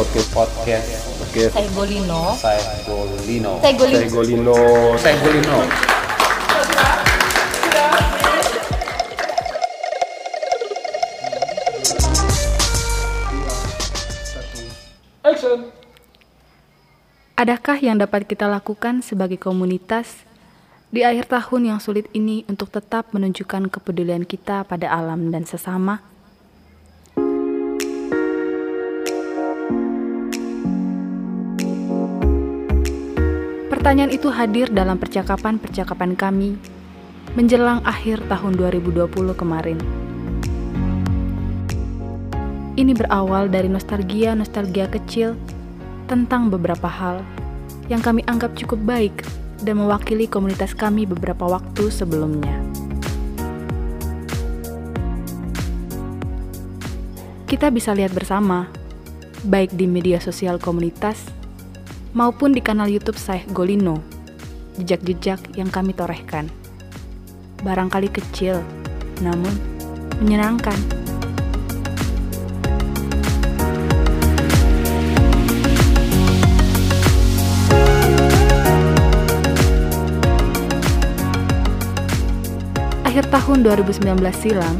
podcast podcast podcast Saigolino. Saigolino Saigolino. Saigolino Saigolino Adakah yang dapat kita lakukan sebagai komunitas di akhir tahun yang sulit ini untuk tetap menunjukkan kepedulian kita pada alam dan sesama? Pertanyaan itu hadir dalam percakapan-percakapan kami menjelang akhir tahun 2020 kemarin. Ini berawal dari nostalgia-nostalgia kecil tentang beberapa hal yang kami anggap cukup baik dan mewakili komunitas kami beberapa waktu sebelumnya. Kita bisa lihat bersama, baik di media sosial komunitas maupun di kanal YouTube saya Golino, jejak-jejak yang kami torehkan. Barangkali kecil, namun menyenangkan. Akhir tahun 2019 silam,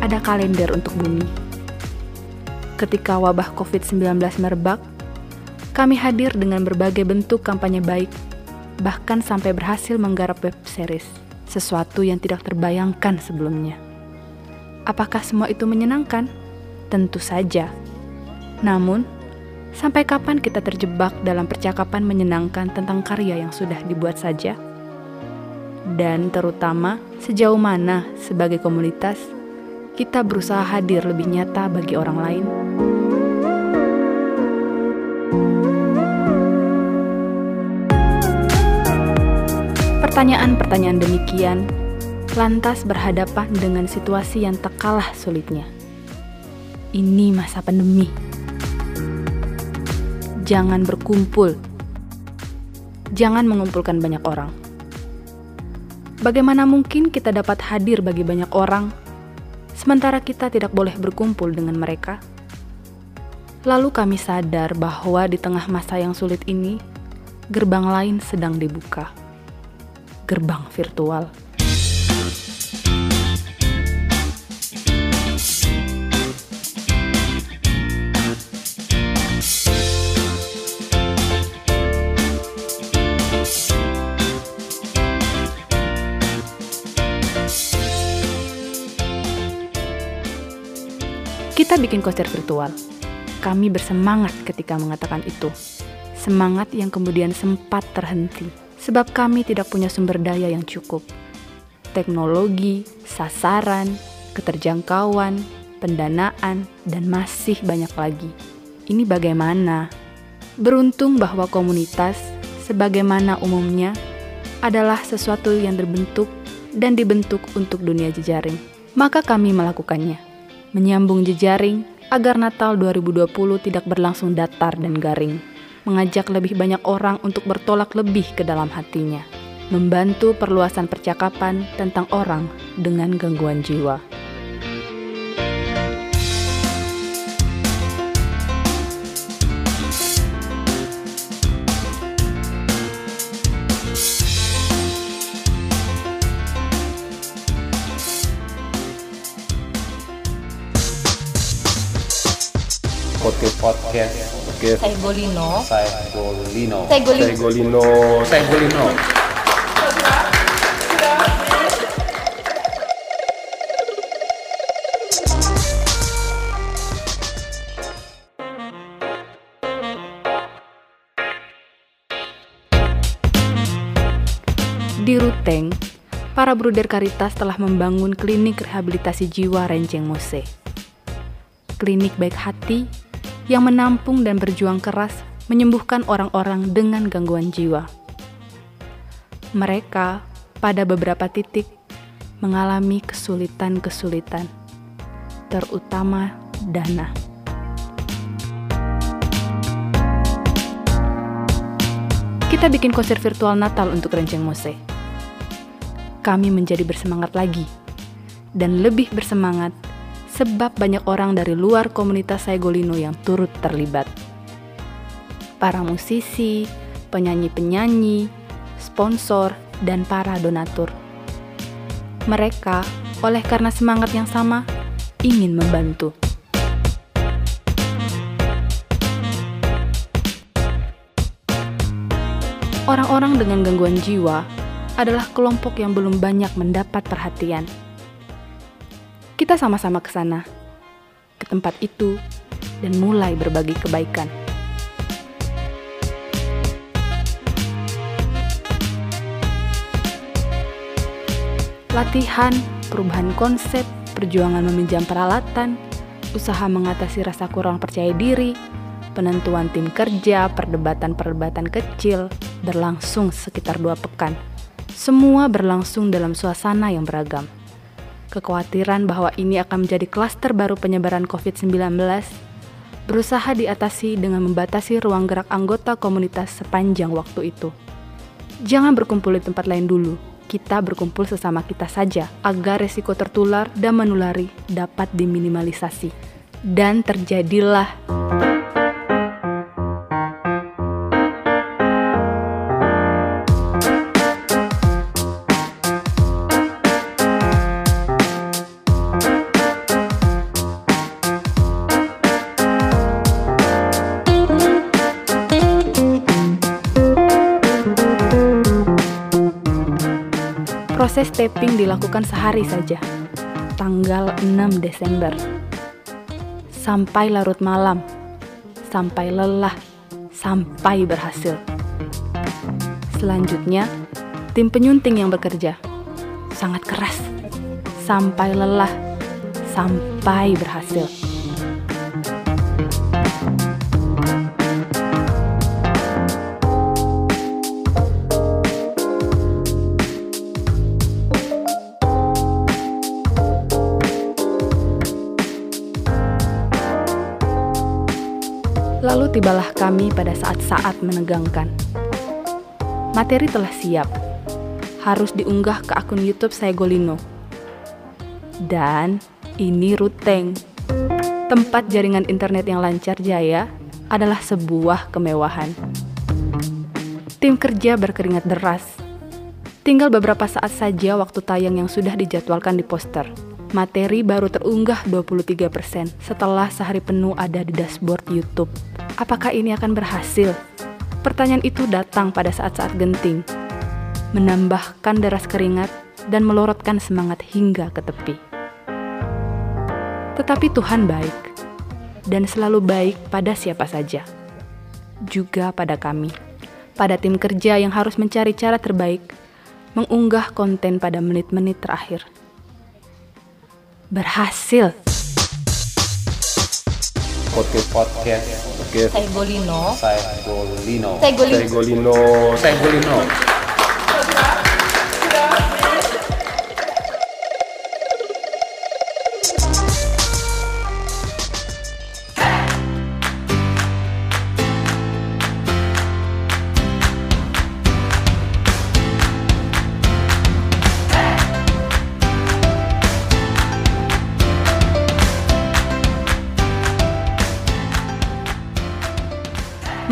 ada kalender untuk bumi. Ketika wabah COVID-19 merebak, kami hadir dengan berbagai bentuk kampanye baik, bahkan sampai berhasil menggarap web series, sesuatu yang tidak terbayangkan sebelumnya. Apakah semua itu menyenangkan? Tentu saja. Namun, sampai kapan kita terjebak dalam percakapan menyenangkan tentang karya yang sudah dibuat saja? Dan terutama, sejauh mana sebagai komunitas kita berusaha hadir lebih nyata bagi orang lain? Pertanyaan-pertanyaan demikian lantas berhadapan dengan situasi yang tak kalah sulitnya. Ini masa pandemi. Jangan berkumpul. Jangan mengumpulkan banyak orang. Bagaimana mungkin kita dapat hadir bagi banyak orang, sementara kita tidak boleh berkumpul dengan mereka? Lalu kami sadar bahwa di tengah masa yang sulit ini, gerbang lain sedang dibuka. Gerbang virtual. Kita bikin konser virtual. Kami bersemangat ketika mengatakan itu. Semangat yang kemudian sempat terhenti sebab kami tidak punya sumber daya yang cukup. Teknologi, sasaran, keterjangkauan, pendanaan, dan masih banyak lagi. Ini bagaimana? Beruntung bahwa komunitas, sebagaimana umumnya, adalah sesuatu yang terbentuk dan dibentuk untuk dunia jejaring. Maka kami melakukannya menyambung jejaring agar Natal 2020 tidak berlangsung datar dan garing, mengajak lebih banyak orang untuk bertolak lebih ke dalam hatinya, membantu perluasan percakapan tentang orang dengan gangguan jiwa. Podcast podcast podcast Saigolino. Saigolino Saigolino. Saigolino Saigolino Di Ruteng, para bruder Karitas telah membangun klinik rehabilitasi jiwa Renceng Mose. Klinik baik hati yang menampung dan berjuang keras menyembuhkan orang-orang dengan gangguan jiwa. Mereka pada beberapa titik mengalami kesulitan-kesulitan, terutama dana. Kita bikin konser virtual Natal untuk Renceng Mose. Kami menjadi bersemangat lagi dan lebih bersemangat sebab banyak orang dari luar komunitas Saigolino yang turut terlibat. para musisi, penyanyi-penyanyi, sponsor, dan para donatur. Mereka, oleh karena semangat yang sama, ingin membantu. Orang-orang dengan gangguan jiwa adalah kelompok yang belum banyak mendapat perhatian. Kita sama-sama ke sana, ke tempat itu, dan mulai berbagi kebaikan. Latihan, perubahan konsep, perjuangan meminjam peralatan, usaha mengatasi rasa kurang percaya diri, penentuan tim kerja, perdebatan-perdebatan kecil, berlangsung sekitar dua pekan. Semua berlangsung dalam suasana yang beragam. Kekhawatiran bahwa ini akan menjadi klaster baru penyebaran COVID-19 berusaha diatasi dengan membatasi ruang gerak anggota komunitas sepanjang waktu itu. Jangan berkumpul di tempat lain dulu, kita berkumpul sesama kita saja agar resiko tertular dan menulari dapat diminimalisasi. Dan terjadilah Proses taping dilakukan sehari saja, tanggal 6 Desember. Sampai larut malam, sampai lelah, sampai berhasil. Selanjutnya, tim penyunting yang bekerja sangat keras, sampai lelah, sampai berhasil. Lalu tibalah kami pada saat-saat menegangkan. Materi telah siap, harus diunggah ke akun YouTube saya Golino. Dan ini Ruteng, tempat jaringan internet yang lancar jaya adalah sebuah kemewahan. Tim kerja berkeringat deras. Tinggal beberapa saat saja waktu tayang yang sudah dijadwalkan di poster. Materi baru terunggah 23% setelah sehari penuh ada di dashboard YouTube. Apakah ini akan berhasil? Pertanyaan itu datang pada saat-saat genting, menambahkan deras keringat dan melorotkan semangat hingga ke tepi. Tetapi Tuhan baik dan selalu baik pada siapa saja, juga pada kami, pada tim kerja yang harus mencari cara terbaik mengunggah konten pada menit-menit terakhir berhasil. Kote Podcast. Podcast. Saya Golino. Saya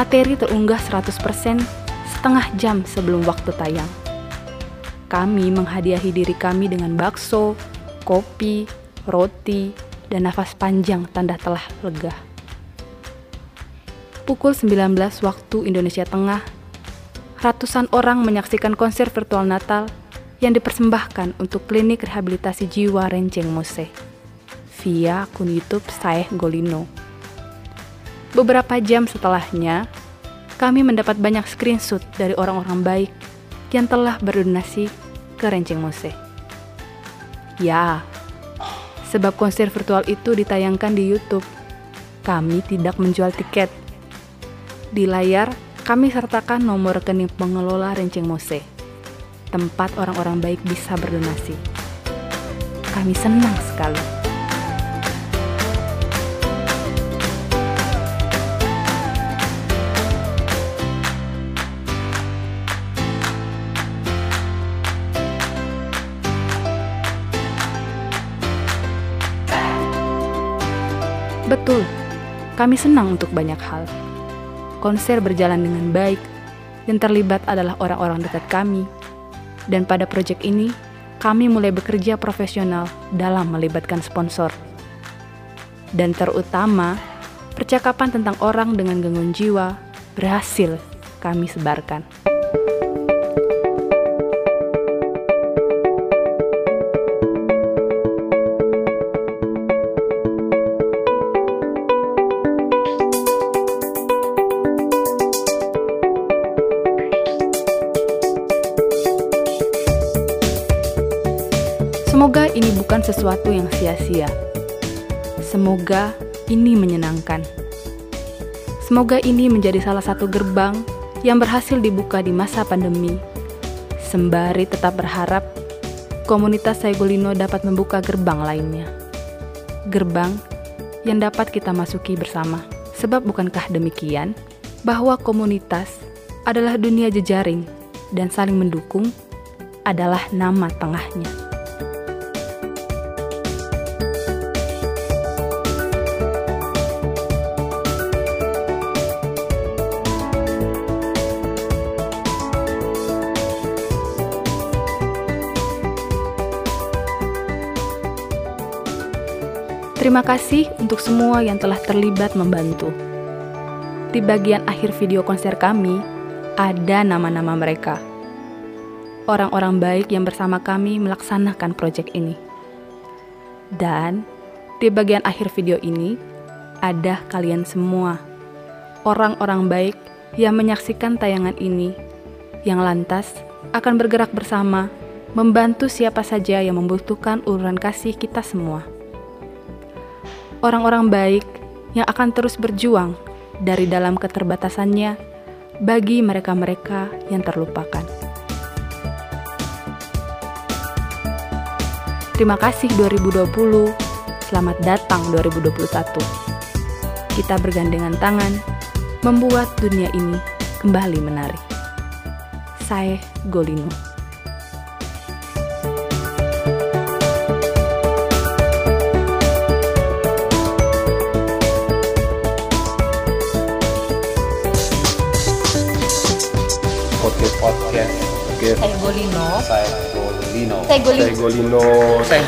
Materi terunggah 100% setengah jam sebelum waktu tayang. Kami menghadiahi diri kami dengan bakso, kopi, roti, dan nafas panjang tanda telah lega. Pukul 19 waktu Indonesia Tengah, ratusan orang menyaksikan konser virtual Natal yang dipersembahkan untuk klinik rehabilitasi jiwa Renceng Mose via akun YouTube Saeh Golino. Beberapa jam setelahnya, kami mendapat banyak screenshot dari orang-orang baik yang telah berdonasi ke Renceng Mose. Ya, sebab konser virtual itu ditayangkan di YouTube, kami tidak menjual tiket. Di layar, kami sertakan nomor rekening pengelola Renceng Mose, tempat orang-orang baik bisa berdonasi. Kami senang sekali. Betul, kami senang untuk banyak hal. konser berjalan dengan baik dan terlibat adalah orang-orang dekat kami. Dan pada proyek ini, kami mulai bekerja profesional dalam melibatkan sponsor. Dan terutama, percakapan tentang orang dengan gangguan jiwa berhasil kami sebarkan. Bukan sesuatu yang sia-sia. Semoga ini menyenangkan. Semoga ini menjadi salah satu gerbang yang berhasil dibuka di masa pandemi. Sembari tetap berharap komunitas Saigolino dapat membuka gerbang lainnya. Gerbang yang dapat kita masuki bersama. Sebab bukankah demikian bahwa komunitas adalah dunia jejaring dan saling mendukung adalah nama tengahnya. Terima kasih untuk semua yang telah terlibat membantu. Di bagian akhir video konser kami, ada nama-nama mereka. Orang-orang baik yang bersama kami melaksanakan proyek ini. Dan di bagian akhir video ini, ada kalian semua. Orang-orang baik yang menyaksikan tayangan ini, yang lantas akan bergerak bersama membantu siapa saja yang membutuhkan uluran kasih kita semua orang-orang baik yang akan terus berjuang dari dalam keterbatasannya bagi mereka-mereka yang terlupakan. Terima kasih 2020, selamat datang 2021. Kita bergandengan tangan membuat dunia ini kembali menarik. Saya Golino. Podcast Saya Golino. Saya Golino Saya